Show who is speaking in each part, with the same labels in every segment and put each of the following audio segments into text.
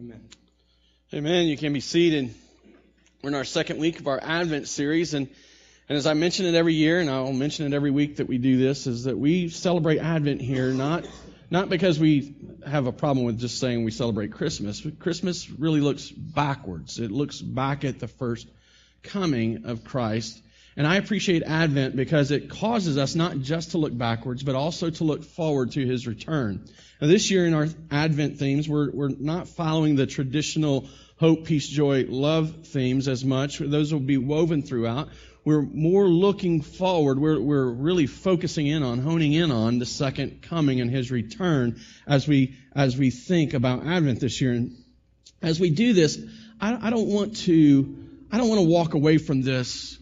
Speaker 1: Amen. Amen. You can be seated. We're in our second week of our Advent series, and and as I mention it every year, and I'll mention it every week that we do this, is that we celebrate Advent here not not because we have a problem with just saying we celebrate Christmas. Christmas really looks backwards. It looks back at the first coming of Christ. And I appreciate Advent because it causes us not just to look backwards, but also to look forward to His return. Now, this year in our Advent themes, we're, we're not following the traditional hope, peace, joy, love themes as much. Those will be woven throughout. We're more looking forward. We're, we're really focusing in on, honing in on the second coming and His return as we, as we think about Advent this year. And as we do this, I, I don't want to, I don't want to walk away from this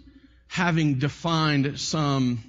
Speaker 1: having defined some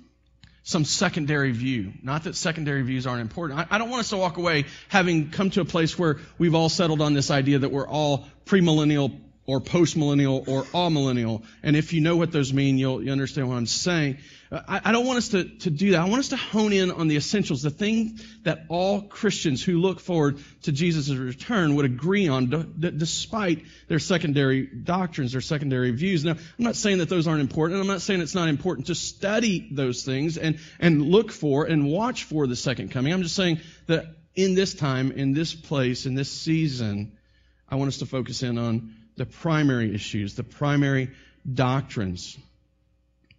Speaker 1: some secondary view. Not that secondary views aren't important. I, I, don't want us to walk away having come to a place where we've all settled on this idea that we're all premillennial or postmillennial or amillennial. And if you know what those mean, you'll you understand what I'm saying. Uh, I, I don't want us to, to do that. I want us to hone in on the essentials, the thing that all Christians who look forward to Jesus' return would agree on, d- despite their secondary doctrines, their secondary views. Now, I'm not saying that those aren't important, I'm not saying it's not important to study those things and, and look for and watch for the second coming. I'm just saying that in this time, in this place, in this season, I want us to focus in on the primary issues, the primary doctrines.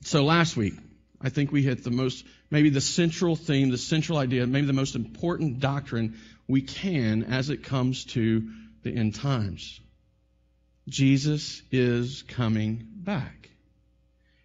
Speaker 1: So last week, I think we hit the most, maybe the central theme, the central idea, maybe the most important doctrine we can as it comes to the end times. Jesus is coming back.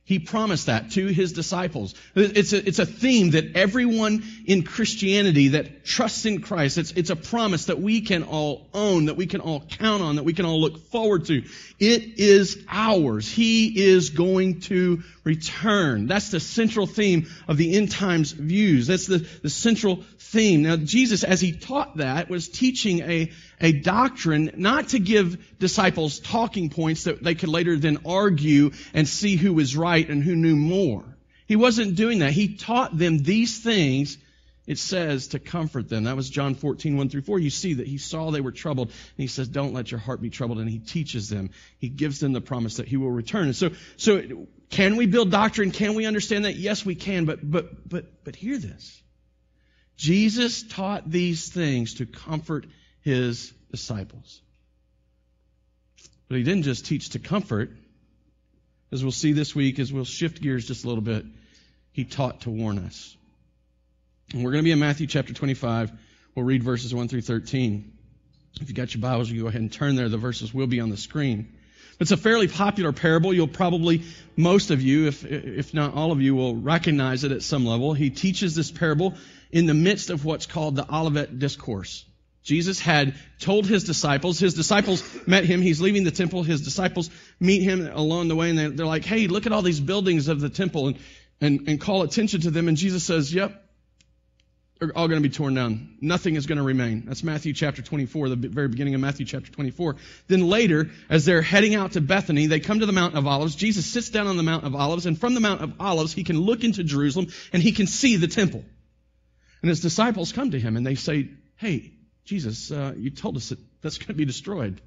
Speaker 1: He promised that to his disciples. It's a, it's a theme that everyone in Christianity that trusts in Christ, it's, it's a promise that we can all own, that we can all count on, that we can all look forward to. It is ours. He is going to return. That's the central theme of the end times views. That's the, the central theme. Now, Jesus, as he taught that, was teaching a, a doctrine not to give disciples talking points that they could later then argue and see who was right and who knew more. He wasn't doing that. He taught them these things it says to comfort them. That was John 14, 1 through 4. You see that he saw they were troubled, and he says, Don't let your heart be troubled. And he teaches them. He gives them the promise that he will return. And so, so can we build doctrine? Can we understand that? Yes, we can, but, but, but, but hear this. Jesus taught these things to comfort his disciples. But he didn't just teach to comfort. As we'll see this week, as we'll shift gears just a little bit, he taught to warn us. And we're going to be in Matthew chapter 25. We'll read verses 1 through 13. If you got your Bibles, you go ahead and turn there. The verses will be on the screen. It's a fairly popular parable. You'll probably, most of you, if, if not all of you, will recognize it at some level. He teaches this parable in the midst of what's called the Olivet Discourse. Jesus had told his disciples, his disciples met him, he's leaving the temple, his disciples meet him along the way, and they're, they're like, hey, look at all these buildings of the temple, and, and, and call attention to them. And Jesus says, yep, they're all going to be torn down. Nothing is going to remain. That's Matthew chapter 24, the very beginning of Matthew chapter 24. Then later, as they're heading out to Bethany, they come to the Mount of Olives. Jesus sits down on the Mount of Olives, and from the Mount of Olives, he can look into Jerusalem and he can see the temple. And his disciples come to him and they say, Hey, Jesus, uh, you told us that that's going to be destroyed.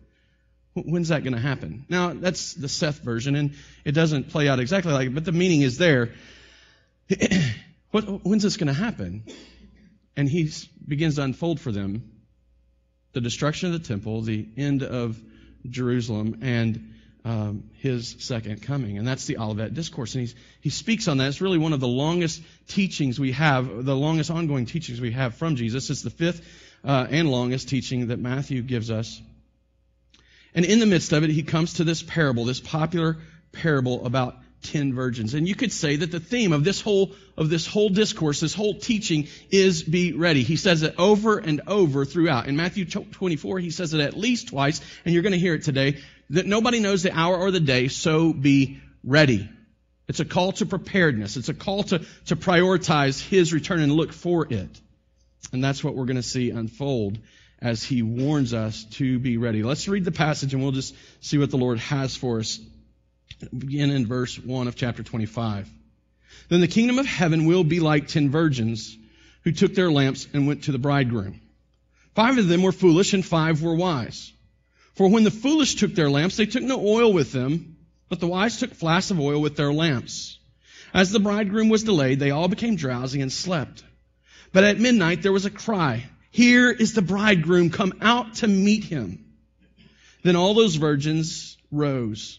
Speaker 1: When's that going to happen? Now, that's the Seth version, and it doesn't play out exactly like it, but the meaning is there. when's this going to happen? And he begins to unfold for them the destruction of the temple, the end of Jerusalem, and um, his second coming. And that's the Olivet Discourse. And he's, he speaks on that. It's really one of the longest teachings we have, the longest ongoing teachings we have from Jesus. It's the fifth uh, and longest teaching that Matthew gives us. And in the midst of it, he comes to this parable, this popular parable about ten virgins. And you could say that the theme of this whole, of this whole discourse, this whole teaching is be ready. He says it over and over throughout. In Matthew 24, he says it at least twice, and you're going to hear it today, that nobody knows the hour or the day, so be ready. It's a call to preparedness. It's a call to, to prioritize his return and look for it. And that's what we're going to see unfold as he warns us to be ready. Let's read the passage and we'll just see what the Lord has for us begin in verse 1 of chapter 25. Then the kingdom of heaven will be like ten virgins who took their lamps and went to the bridegroom. Five of them were foolish and five were wise. For when the foolish took their lamps, they took no oil with them, but the wise took flasks of oil with their lamps. As the bridegroom was delayed, they all became drowsy and slept. But at midnight there was a cry, Here is the bridegroom, come out to meet him. Then all those virgins rose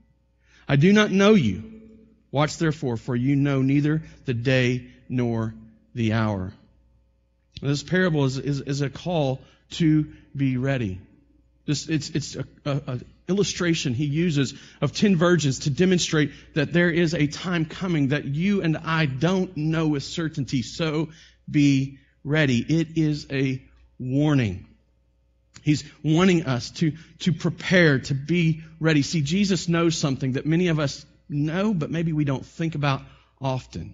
Speaker 1: I do not know you. Watch therefore, for you know neither the day nor the hour. This parable is, is, is a call to be ready. This, it's it's a, a, a illustration he uses of ten virgins to demonstrate that there is a time coming that you and I don't know with certainty. So be ready. It is a warning. He's wanting us to, to prepare, to be ready. See, Jesus knows something that many of us know, but maybe we don't think about often.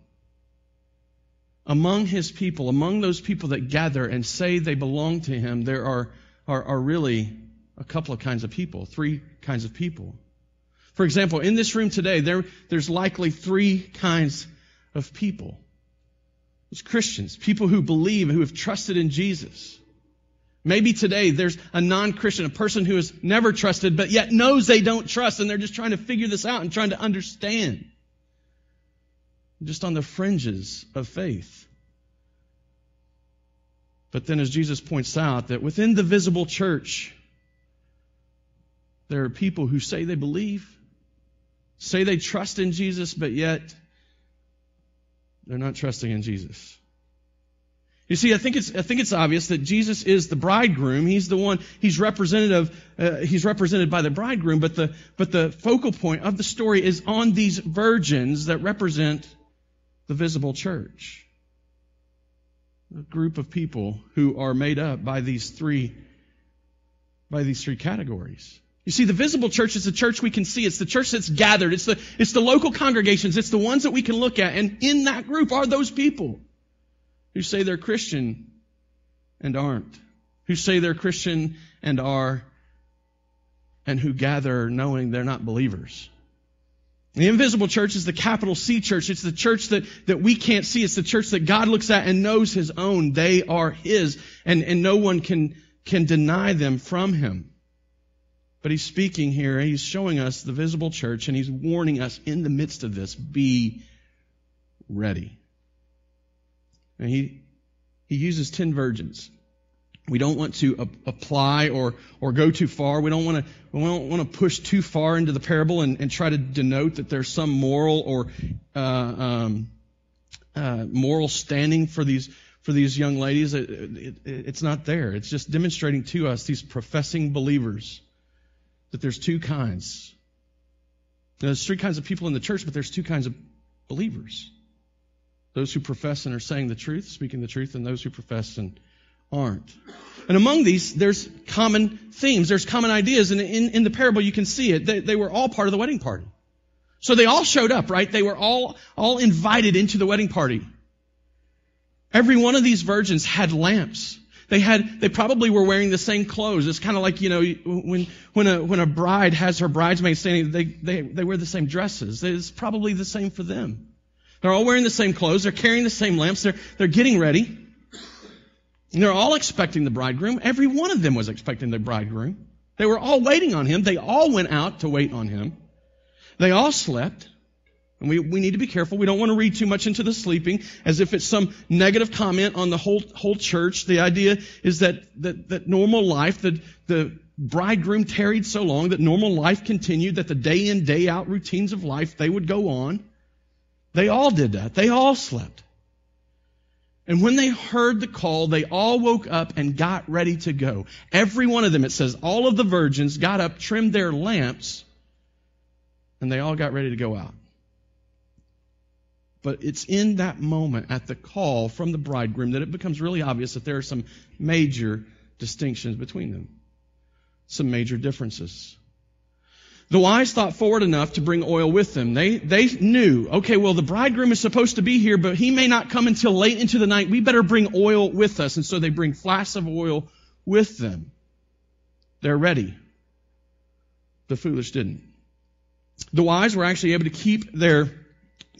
Speaker 1: Among his people, among those people that gather and say they belong to him, there are, are, are really a couple of kinds of people, three kinds of people. For example, in this room today, there, there's likely three kinds of people. There's Christians, people who believe, who have trusted in Jesus. Maybe today there's a non-Christian, a person who has never trusted, but yet knows they don't trust, and they're just trying to figure this out and trying to understand. Just on the fringes of faith. But then as Jesus points out, that within the visible church, there are people who say they believe, say they trust in Jesus, but yet they're not trusting in Jesus. You see, I think it's I think it's obvious that Jesus is the bridegroom. He's the one. He's representative. Uh, he's represented by the bridegroom. But the but the focal point of the story is on these virgins that represent the visible church, a group of people who are made up by these three by these three categories. You see, the visible church is the church we can see. It's the church that's gathered. It's the it's the local congregations. It's the ones that we can look at, and in that group are those people who say they're Christian and aren't, who say they're Christian and are, and who gather knowing they're not believers. The invisible church is the capital C church. It's the church that, that we can't see. It's the church that God looks at and knows his own. They are his, and, and no one can, can deny them from him. But he's speaking here, he's showing us the visible church, and he's warning us in the midst of this, be ready. And he, he uses ten virgins. We don't want to apply or, or go too far. We don't want to, we don't want to push too far into the parable and, and try to denote that there's some moral or, uh, um, uh, moral standing for these, for these young ladies. It, it, it's not there. It's just demonstrating to us, these professing believers, that there's two kinds. There's three kinds of people in the church, but there's two kinds of believers. Those who profess and are saying the truth, speaking the truth, and those who profess and aren't. And among these, there's common themes, there's common ideas, and in, in the parable you can see it. They, they were all part of the wedding party. So they all showed up, right? They were all, all invited into the wedding party. Every one of these virgins had lamps. They had, they probably were wearing the same clothes. It's kind of like, you know, when, when a, when a bride has her bridesmaid standing, they, they, they wear the same dresses. It's probably the same for them. They're all wearing the same clothes. They're carrying the same lamps. They're, they're getting ready. And they're all expecting the bridegroom. Every one of them was expecting the bridegroom. They were all waiting on him. They all went out to wait on him. They all slept. And we, we need to be careful. We don't want to read too much into the sleeping as if it's some negative comment on the whole, whole church. The idea is that, that, that normal life, that the bridegroom tarried so long that normal life continued, that the day in, day out routines of life, they would go on. They all did that. They all slept. And when they heard the call, they all woke up and got ready to go. Every one of them, it says, all of the virgins got up, trimmed their lamps, and they all got ready to go out. But it's in that moment at the call from the bridegroom that it becomes really obvious that there are some major distinctions between them, some major differences. The wise thought forward enough to bring oil with them. They, they knew, okay, well, the bridegroom is supposed to be here, but he may not come until late into the night. We better bring oil with us. And so they bring flasks of oil with them. They're ready. The foolish didn't. The wise were actually able to keep their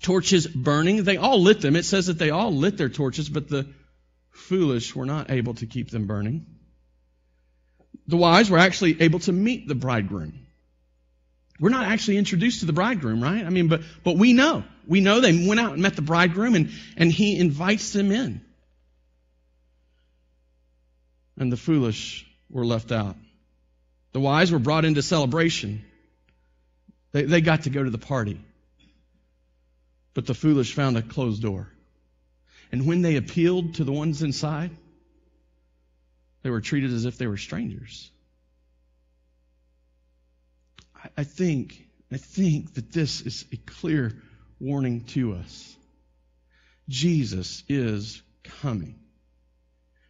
Speaker 1: torches burning. They all lit them. It says that they all lit their torches, but the foolish were not able to keep them burning. The wise were actually able to meet the bridegroom. We're not actually introduced to the bridegroom, right? I mean, but, but we know. We know they went out and met the bridegroom and, and he invites them in. And the foolish were left out. The wise were brought into celebration. They, they got to go to the party. But the foolish found a closed door. And when they appealed to the ones inside, they were treated as if they were strangers. I think, I think that this is a clear warning to us. Jesus is coming.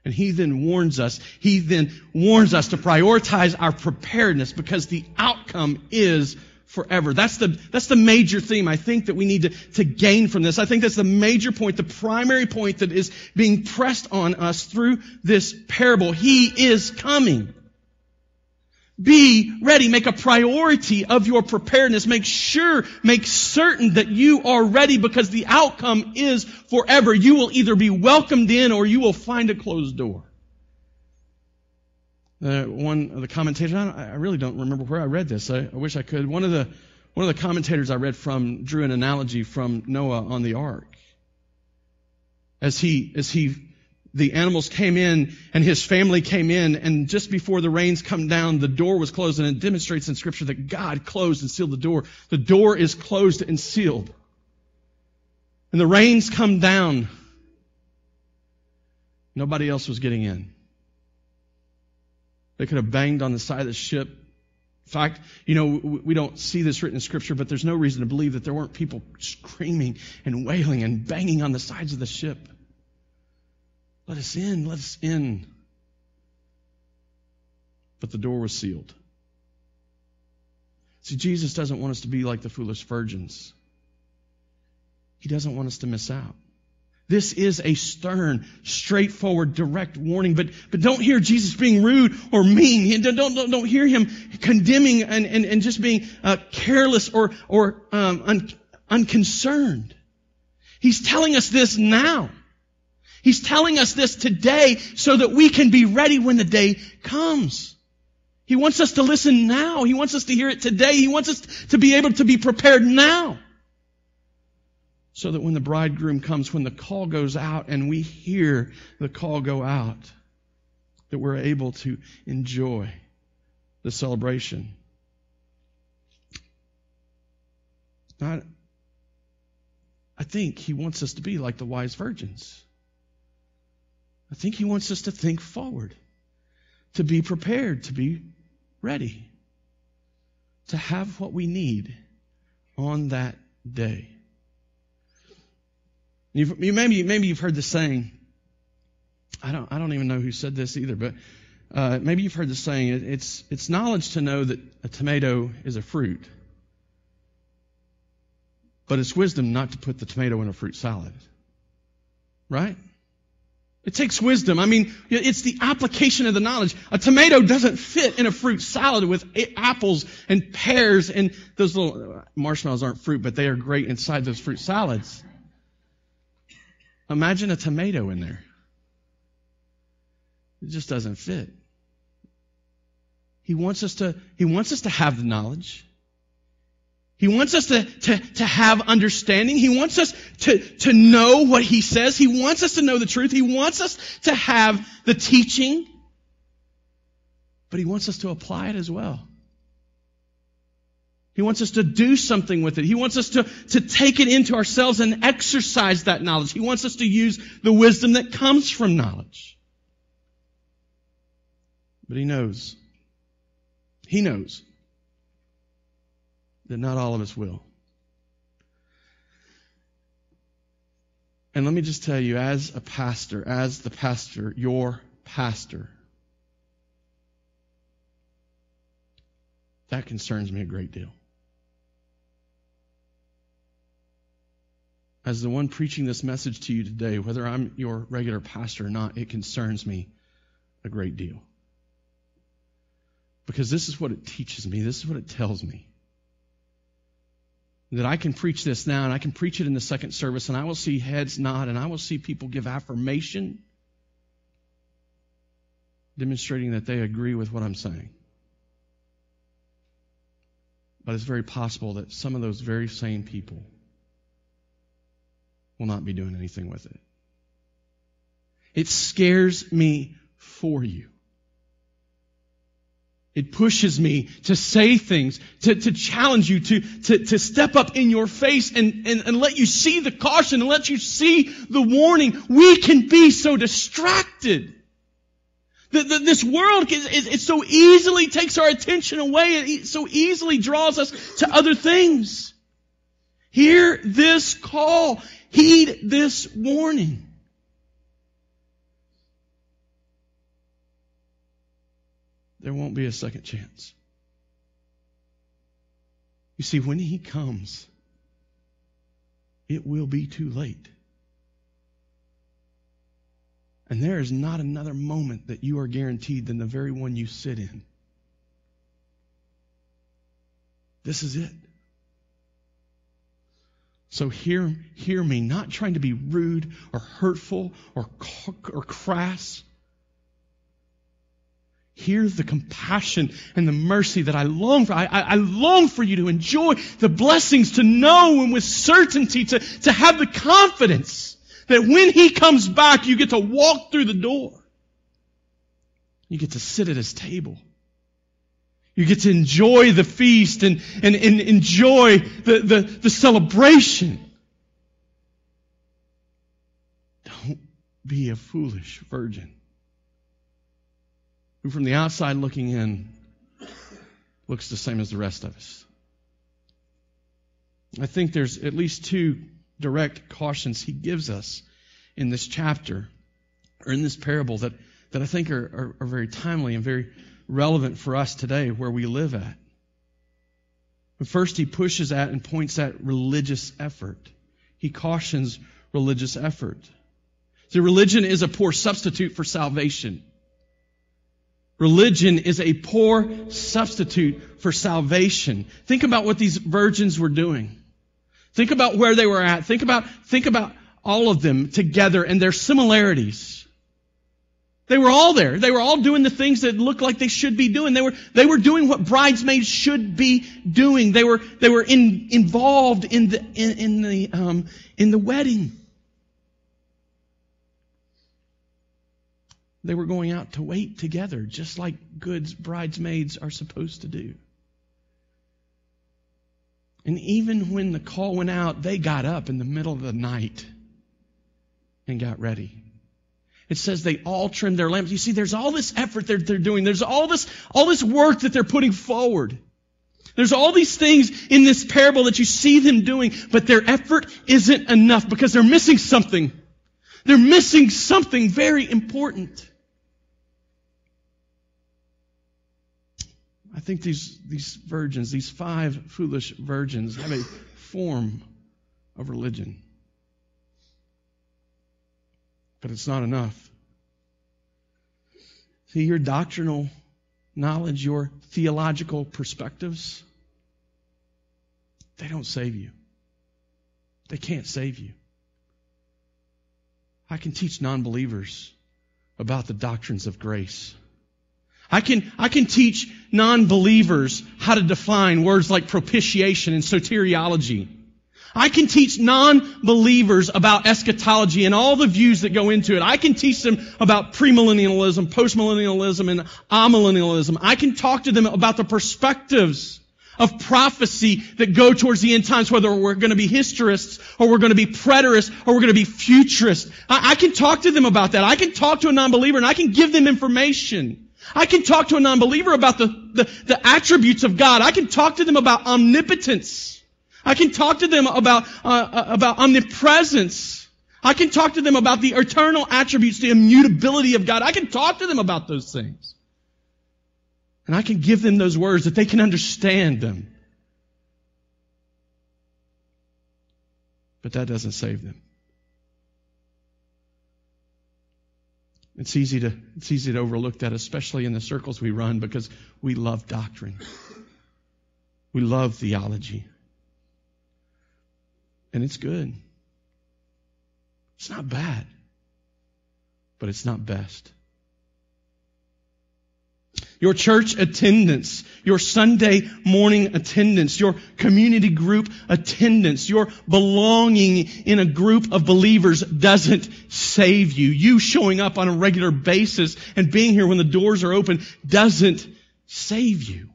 Speaker 1: And he then warns us, he then warns us to prioritize our preparedness because the outcome is forever. That's the, that's the major theme I think that we need to, to gain from this. I think that's the major point, the primary point that is being pressed on us through this parable. He is coming. Be ready. Make a priority of your preparedness. Make sure, make certain that you are ready because the outcome is forever. You will either be welcomed in or you will find a closed door. Uh, one of the commentators, I, really don't remember where I read this. I, I wish I could. One of the, one of the commentators I read from drew an analogy from Noah on the ark. As he, as he the animals came in and his family came in and just before the rains come down, the door was closed and it demonstrates in scripture that God closed and sealed the door. The door is closed and sealed. And the rains come down. Nobody else was getting in. They could have banged on the side of the ship. In fact, you know, we don't see this written in scripture, but there's no reason to believe that there weren't people screaming and wailing and banging on the sides of the ship. Let us in, let us in. But the door was sealed. See, Jesus doesn't want us to be like the foolish virgins. He doesn't want us to miss out. This is a stern, straightforward, direct warning, but, but don't hear Jesus being rude or mean. Don't, don't, don't hear him condemning and, and, and just being uh, careless or, or um, un, unconcerned. He's telling us this now. He's telling us this today so that we can be ready when the day comes. He wants us to listen now. He wants us to hear it today. He wants us to be able to be prepared now. So that when the bridegroom comes, when the call goes out and we hear the call go out, that we're able to enjoy the celebration. I think he wants us to be like the wise virgins. I think he wants us to think forward, to be prepared, to be ready, to have what we need on that day. You've, you maybe maybe you've heard the saying. I don't I don't even know who said this either, but uh, maybe you've heard the saying. It, it's it's knowledge to know that a tomato is a fruit, but it's wisdom not to put the tomato in a fruit salad. Right? It takes wisdom. I mean, it's the application of the knowledge. A tomato doesn't fit in a fruit salad with apples and pears and those little marshmallows aren't fruit, but they are great inside those fruit salads. Imagine a tomato in there. It just doesn't fit. He wants us to, he wants us to have the knowledge. He wants us to, to, to have understanding. He wants us to, to know what He says. He wants us to know the truth. He wants us to have the teaching. But He wants us to apply it as well. He wants us to do something with it. He wants us to, to take it into ourselves and exercise that knowledge. He wants us to use the wisdom that comes from knowledge. But He knows. He knows that not all of us will. And let me just tell you, as a pastor, as the pastor, your pastor, That concerns me a great deal. As the one preaching this message to you today, whether I'm your regular pastor or not, it concerns me a great deal. Because this is what it teaches me, this is what it tells me. That I can preach this now and I can preach it in the second service and I will see heads nod and I will see people give affirmation, demonstrating that they agree with what I'm saying. But it's very possible that some of those very same people will not be doing anything with it. It scares me for you. It pushes me to say things, to, to challenge you, to, to, to step up in your face and, and, and let you see the caution and let you see the warning. We can be so distracted. The, the, this world is, is, it so easily takes our attention away. It so easily draws us to other things. Hear this call. Heed this warning. There won't be a second chance. You see, when he comes, it will be too late. And there is not another moment that you are guaranteed than the very one you sit in. This is it. So hear, hear me, not trying to be rude or hurtful or, or crass. Hear the compassion and the mercy that I long for. I, I, I, long for you to enjoy the blessings, to know and with certainty, to, to have the confidence that when He comes back, you get to walk through the door. You get to sit at His table. You get to enjoy the feast and, and, and enjoy the, the, the celebration. Don't be a foolish virgin who, from the outside looking in, looks the same as the rest of us. I think there's at least two direct cautions he gives us in this chapter or in this parable that, that I think are, are, are very timely and very relevant for us today where we live at. But first, he pushes at and points at religious effort. He cautions religious effort. See, religion is a poor substitute for salvation. Religion is a poor substitute for salvation. Think about what these virgins were doing. Think about where they were at. Think about, think about all of them together and their similarities. They were all there. They were all doing the things that looked like they should be doing. They were, they were doing what bridesmaids should be doing. They were, they were in, involved in the, in, in the, um, in the wedding. They were going out to wait together, just like good bridesmaids are supposed to do. And even when the call went out, they got up in the middle of the night and got ready. It says they all trimmed their lamps. You see, there's all this effort that they're doing. There's all this, all this work that they're putting forward. There's all these things in this parable that you see them doing, but their effort isn't enough because they're missing something. They're missing something very important. I think these, these virgins, these five foolish virgins, have a form of religion. But it's not enough. See, your doctrinal knowledge, your theological perspectives, they don't save you. They can't save you. I can teach non believers about the doctrines of grace. I can, I can teach non believers how to define words like propitiation and soteriology. I can teach non-believers about eschatology and all the views that go into it. I can teach them about premillennialism, postmillennialism, and amillennialism. I can talk to them about the perspectives of prophecy that go towards the end times, whether we're going to be historists or we're going to be preterists or we're going to be futurists. I, I can talk to them about that. I can talk to a non-believer and I can give them information. I can talk to a non-believer about the, the, the attributes of God. I can talk to them about omnipotence. I can talk to them about, uh, uh, about omnipresence. I can talk to them about the eternal attributes, the immutability of God. I can talk to them about those things. And I can give them those words that they can understand them. But that doesn't save them. It's easy to, it's easy to overlook that, especially in the circles we run, because we love doctrine. We love theology. And it's good. It's not bad, but it's not best. Your church attendance, your Sunday morning attendance, your community group attendance, your belonging in a group of believers doesn't save you. You showing up on a regular basis and being here when the doors are open doesn't save you.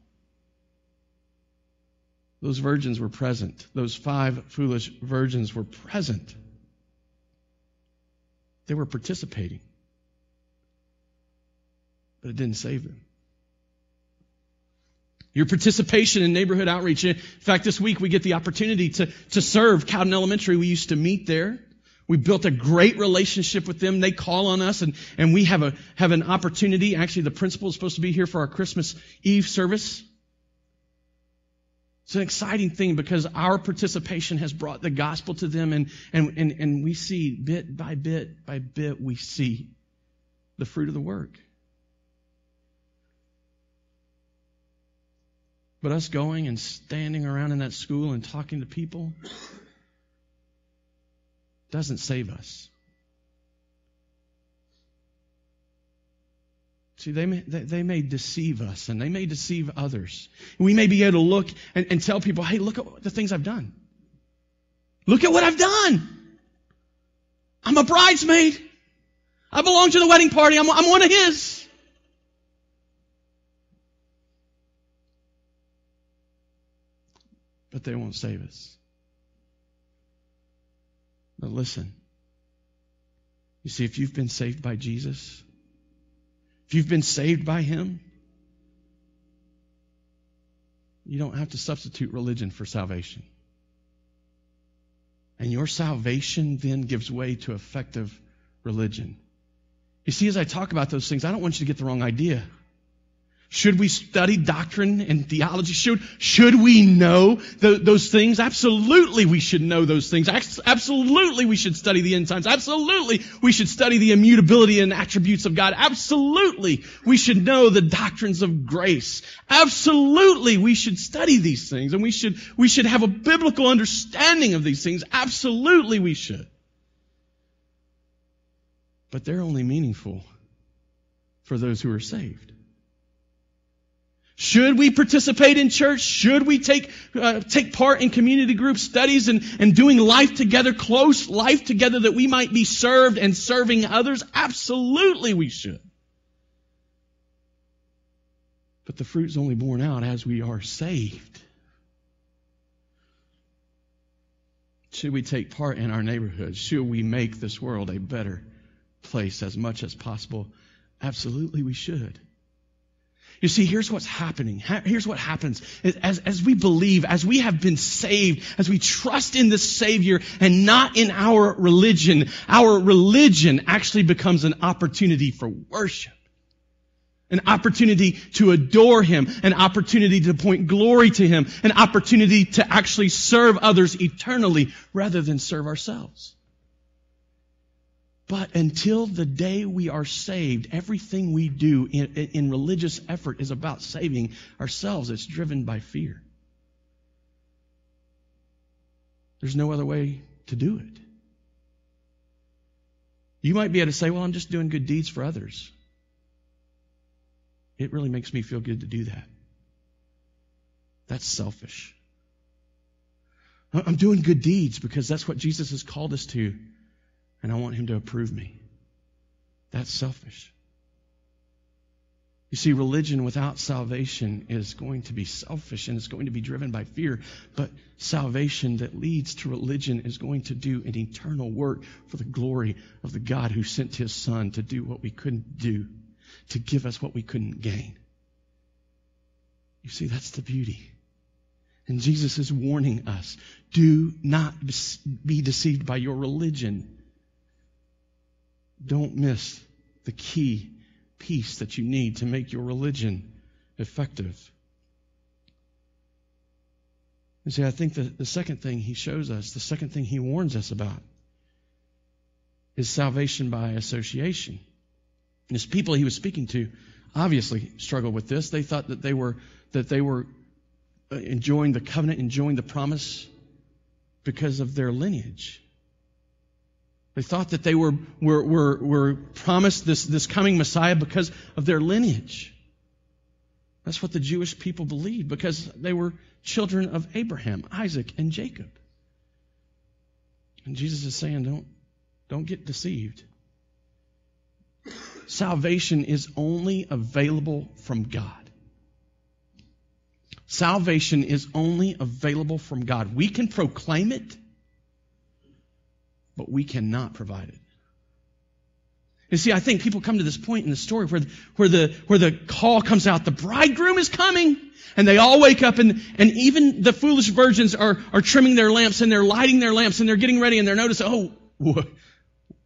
Speaker 1: Those virgins were present. Those five foolish virgins were present. They were participating. But it didn't save them. Your participation in neighborhood outreach. In fact, this week we get the opportunity to, to serve Cowden Elementary. We used to meet there. We built a great relationship with them. They call on us and, and we have a, have an opportunity. Actually, the principal is supposed to be here for our Christmas Eve service. It's an exciting thing because our participation has brought the gospel to them and, and, and, and we see bit by bit by bit, we see the fruit of the work. But us going and standing around in that school and talking to people doesn't save us. See, they may, they may deceive us and they may deceive others. We may be able to look and, and tell people, hey, look at the things I've done. Look at what I've done. I'm a bridesmaid. I belong to the wedding party. I'm, I'm one of his. But they won't save us. But listen. You see, if you've been saved by Jesus, if you've been saved by Him, you don't have to substitute religion for salvation. And your salvation then gives way to effective religion. You see, as I talk about those things, I don't want you to get the wrong idea. Should we study doctrine and theology? Should, should we know the, those things? Absolutely we should know those things. Absolutely we should study the end times. Absolutely we should study the immutability and attributes of God. Absolutely we should know the doctrines of grace. Absolutely we should study these things and we should, we should have a biblical understanding of these things. Absolutely we should. But they're only meaningful for those who are saved. Should we participate in church? Should we take, uh, take part in community group studies and, and doing life together, close life together that we might be served and serving others? Absolutely we should. But the fruit's only borne out as we are saved. Should we take part in our neighborhoods? Should we make this world a better place as much as possible? Absolutely we should. You see, here's what's happening. Here's what happens. As, as we believe, as we have been saved, as we trust in the Savior and not in our religion, our religion actually becomes an opportunity for worship. An opportunity to adore Him, an opportunity to point glory to Him, an opportunity to actually serve others eternally rather than serve ourselves. But until the day we are saved, everything we do in, in, religious effort is about saving ourselves. It's driven by fear. There's no other way to do it. You might be able to say, well, I'm just doing good deeds for others. It really makes me feel good to do that. That's selfish. I'm doing good deeds because that's what Jesus has called us to and I want him to approve me. That's selfish. You see, religion without salvation is going to be selfish and it's going to be driven by fear. But salvation that leads to religion is going to do an eternal work for the glory of the God who sent his son to do what we couldn't do, to give us what we couldn't gain. You see, that's the beauty. And Jesus is warning us do not be deceived by your religion. Don't miss the key piece that you need to make your religion effective. You see, I think the, the second thing he shows us, the second thing he warns us about, is salvation by association. And his people he was speaking to obviously struggled with this. They thought that they were that they were enjoying the covenant, enjoying the promise because of their lineage. They thought that they were, were, were, were promised this, this coming Messiah because of their lineage. That's what the Jewish people believed because they were children of Abraham, Isaac, and Jacob. And Jesus is saying, don't, don't get deceived. Salvation is only available from God. Salvation is only available from God. We can proclaim it, but we cannot provide it. You see, I think people come to this point in the story where, where, the, where the call comes out, the bridegroom is coming. And they all wake up and, and even the foolish virgins are, are trimming their lamps and they're lighting their lamps and they're getting ready and they're noticing, oh,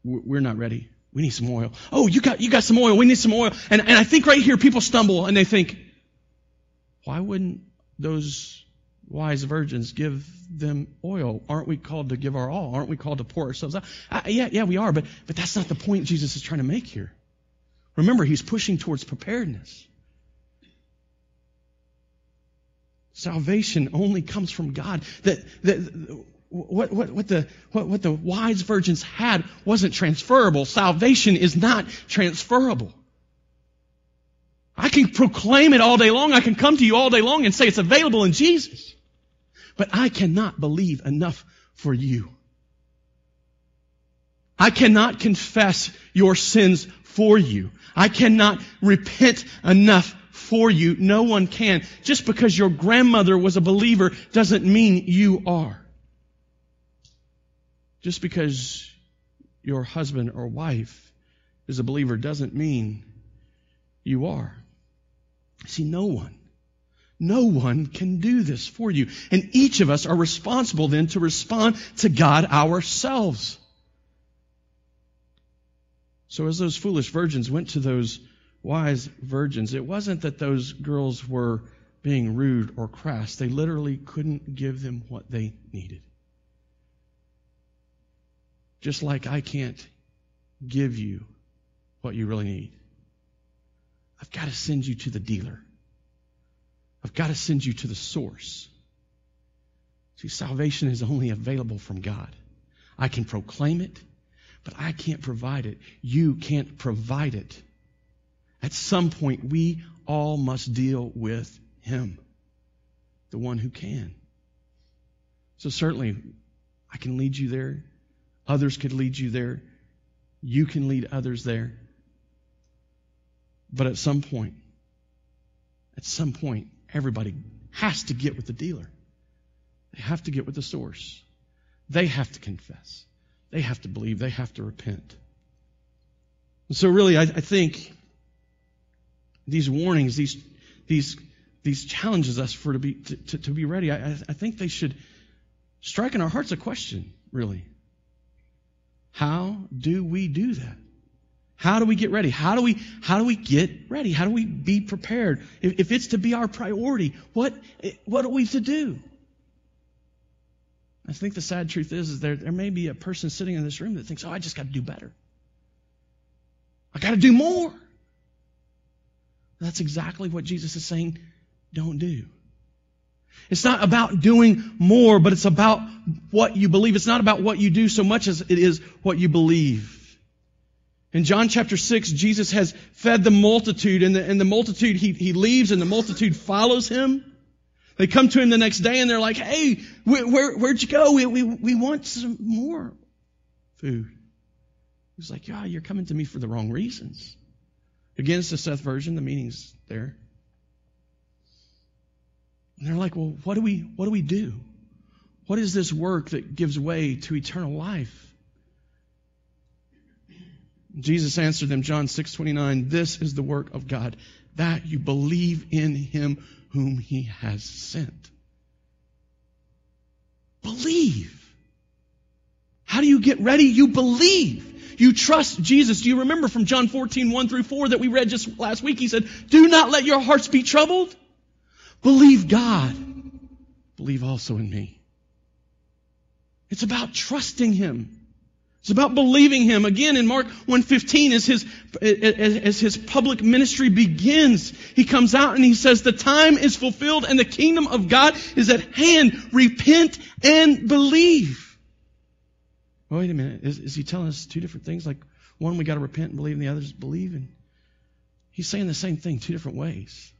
Speaker 1: we're not ready. We need some oil. Oh, you got, you got some oil. We need some oil. And, and I think right here people stumble and they think, why wouldn't those wise virgins give them oil? Aren't we called to give our all? Aren't we called to pour ourselves out? Uh, yeah, yeah, we are, but, but that's not the point Jesus is trying to make here. Remember, he's pushing towards preparedness. Salvation only comes from God. That, that what, what, what, the, what, what the wise virgins had wasn't transferable. Salvation is not transferable. I can proclaim it all day long. I can come to you all day long and say it's available in Jesus. But I cannot believe enough for you. I cannot confess your sins for you. I cannot repent enough for you. No one can. Just because your grandmother was a believer doesn't mean you are. Just because your husband or wife is a believer doesn't mean you are. See, no one, no one can do this for you. And each of us are responsible then to respond to God ourselves. So as those foolish virgins went to those wise virgins, it wasn't that those girls were being rude or crass. They literally couldn't give them what they needed. Just like I can't give you what you really need. I've got to send you to the dealer. I've got to send you to the source. See, salvation is only available from God. I can proclaim it, but I can't provide it. You can't provide it. At some point, we all must deal with Him, the one who can. So, certainly, I can lead you there. Others could lead you there. You can lead others there. But at some point, at some point, everybody has to get with the dealer. They have to get with the source. They have to confess. They have to believe. They have to repent. And so, really, I, I think these warnings, these these these challenges us for to be to, to, to be ready. I, I think they should strike in our hearts a question, really. How do we do that? How do we get ready? How do we, how do we get ready? How do we be prepared? If, if it's to be our priority, what, what are we to do? I think the sad truth is, is there, there may be a person sitting in this room that thinks, oh, I just got to do better. I got to do more. That's exactly what Jesus is saying don't do. It's not about doing more, but it's about what you believe. It's not about what you do so much as it is what you believe. In John chapter 6, Jesus has fed the multitude, and the, and the multitude, he, he leaves, and the multitude follows him. They come to him the next day, and they're like, hey, where, where, where'd you go? We, we, we want some more food. He's like, yeah, you're coming to me for the wrong reasons. Again, it's the Seth version, the meaning's there. And they're like, well, what do we, what do we do? What is this work that gives way to eternal life? Jesus answered them, John 6 29, this is the work of God, that you believe in him whom he has sent. Believe. How do you get ready? You believe. You trust Jesus. Do you remember from John 14, 1 through 4 that we read just last week? He said, do not let your hearts be troubled. Believe God. Believe also in me. It's about trusting Him. It's about believing Him. Again, in Mark 1.15, as his, as his public ministry begins, He comes out and He says, the time is fulfilled and the kingdom of God is at hand. Repent and believe. wait a minute. Is, is He telling us two different things? Like, one, we got to repent and believe, and the other is believe. And He's saying the same thing two different ways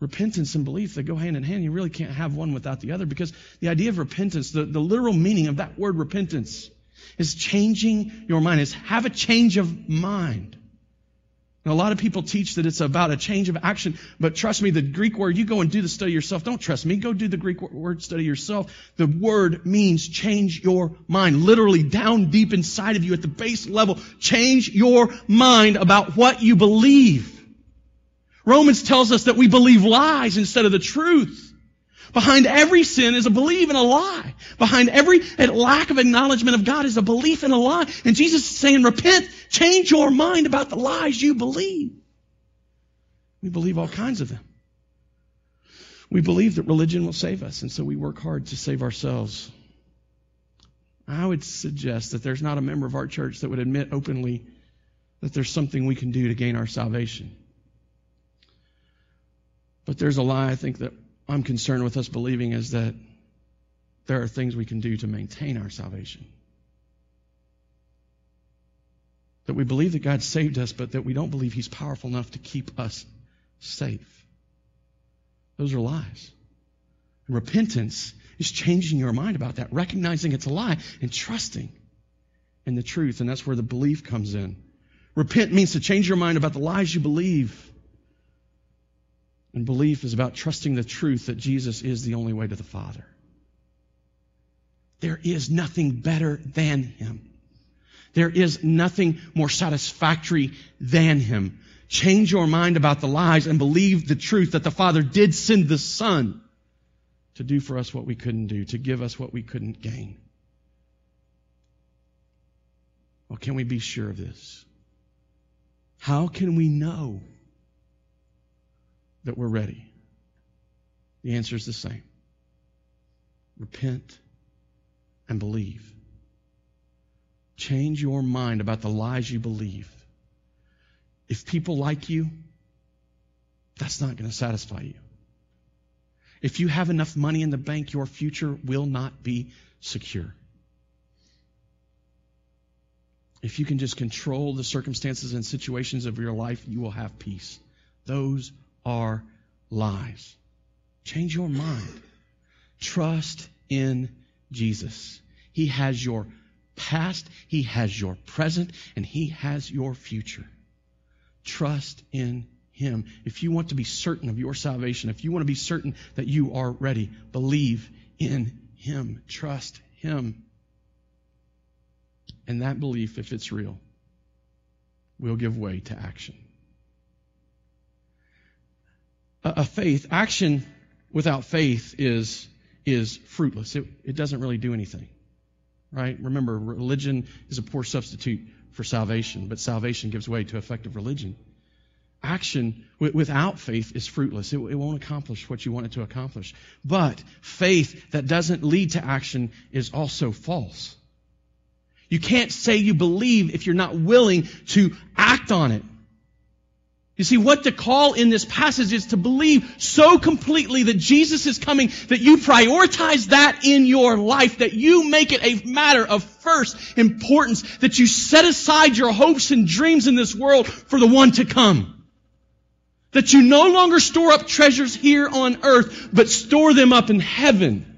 Speaker 1: repentance and belief that go hand in hand. You really can't have one without the other because the idea of repentance, the, the literal meaning of that word repentance, is changing your mind, is have a change of mind. And a lot of people teach that it's about a change of action, but trust me, the Greek word, you go and do the study yourself. Don't trust me. Go do the Greek word study yourself. The word means change your mind. Literally down deep inside of you at the base level. Change your mind about what you believe. Romans tells us that we believe lies instead of the truth. Behind every sin is a belief in a lie. Behind every lack of acknowledgement of God is a belief in a lie. And Jesus is saying, repent, change your mind about the lies you believe. We believe all kinds of them. We believe that religion will save us, and so we work hard to save ourselves. I would suggest that there's not a member of our church that would admit openly that there's something we can do to gain our salvation. But there's a lie I think that I'm concerned with us believing is that there are things we can do to maintain our salvation. That we believe that God saved us, but that we don't believe He's powerful enough to keep us safe. Those are lies. And repentance is changing your mind about that, recognizing it's a lie and trusting in the truth. And that's where the belief comes in. Repent means to change your mind about the lies you believe and belief is about trusting the truth that Jesus is the only way to the Father. There is nothing better than Him. There is nothing more satisfactory than Him. Change your mind about the lies and believe the truth that the Father did send the Son to do for us what we couldn't do, to give us what we couldn't gain. Well, can we be sure of this? How can we know that we're ready? The answer is the same repent and believe. Change your mind about the lies you believe. If people like you, that's not going to satisfy you. If you have enough money in the bank, your future will not be secure. If you can just control the circumstances and situations of your life, you will have peace. Those are lies. Change your mind. Trust in Jesus. He has your past, He has your present, and He has your future. Trust in Him. If you want to be certain of your salvation, if you want to be certain that you are ready, believe in Him. Trust Him. And that belief, if it's real, will give way to action a faith, action without faith is, is fruitless. It, it doesn't really do anything. Right? Remember, religion is a poor substitute for salvation, but salvation gives way to effective religion. Action without faith is fruitless. It, it won't accomplish what you want it to accomplish. But faith that doesn't lead to action is also false. You can't say you believe if you're not willing to act on it. You see, what to call in this passage is to believe so completely that Jesus is coming that you prioritize that in your life, that you make it a matter of first importance, that you set aside your hopes and dreams in this world for the one to come. That you no longer store up treasures here on earth, but store them up in heaven.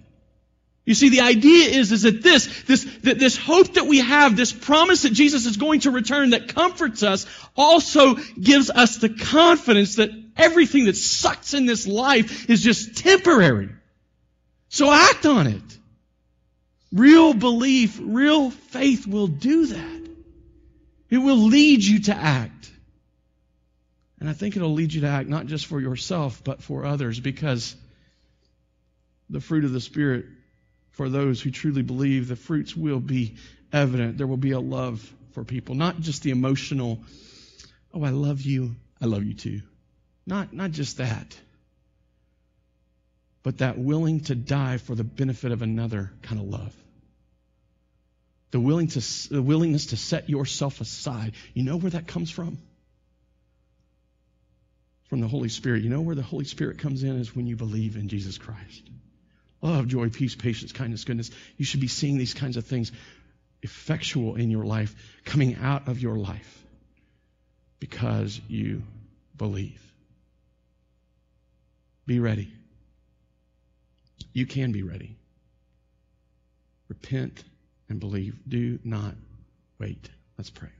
Speaker 1: You see, the idea is, is that this, this, that this hope that we have, this promise that Jesus is going to return that comforts us, also gives us the confidence that everything that sucks in this life is just temporary. So act on it. Real belief, real faith will do that. It will lead you to act. And I think it'll lead you to act not just for yourself, but for others, because the fruit of the Spirit for those who truly believe, the fruits will be evident. There will be a love for people, not just the emotional, oh, I love you, I love you too. Not, not just that, but that willing to die for the benefit of another kind of love. The, willing to, the willingness to set yourself aside. You know where that comes from? From the Holy Spirit. You know where the Holy Spirit comes in is when you believe in Jesus Christ. Love, joy, peace, patience, kindness, goodness. You should be seeing these kinds of things effectual in your life, coming out of your life because you believe. Be ready. You can be ready. Repent and believe. Do not wait. Let's pray.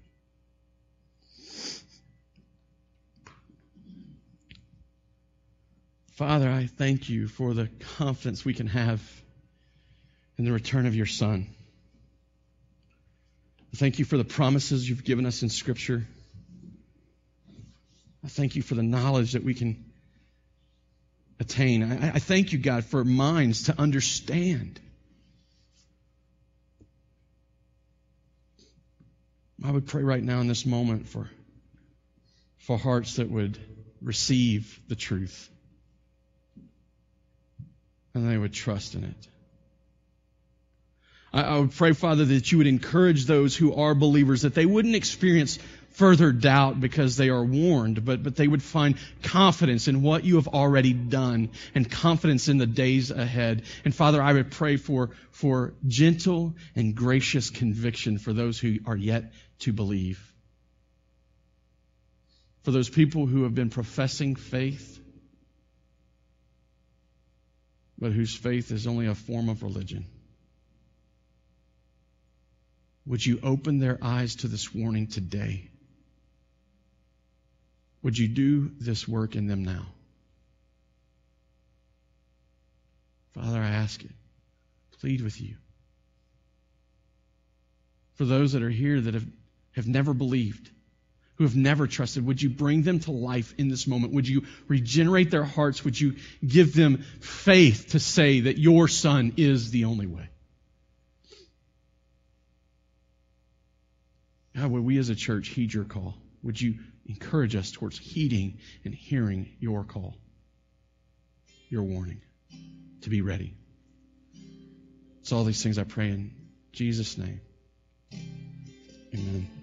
Speaker 1: Father, I thank you for the confidence we can have in the return of your Son. I thank you for the promises you've given us in Scripture. I thank you for the knowledge that we can attain. I, I thank you, God, for minds to understand. I would pray right now in this moment for, for hearts that would receive the truth and they would trust in it. I, I would pray, Father, that you would encourage those who are believers that they wouldn't experience further doubt because they are warned, but, but they would find confidence in what you have already done and confidence in the days ahead. And Father, I would pray for, for gentle and gracious conviction for those who are yet to believe. For those people who have been professing faith, but whose faith is only a form of religion. Would you open their eyes to this warning today? Would you do this work in them now? Father, I ask it. Plead with you. For those that are here that have, have never believed, who have never trusted, would you bring them to life in this moment? Would you regenerate their hearts? Would you give them faith to say that your Son is the only way? God, would we as a church heed your call? Would you encourage us towards heeding and hearing your call, your warning, to be ready? It's all these things I pray in Jesus' name. Amen.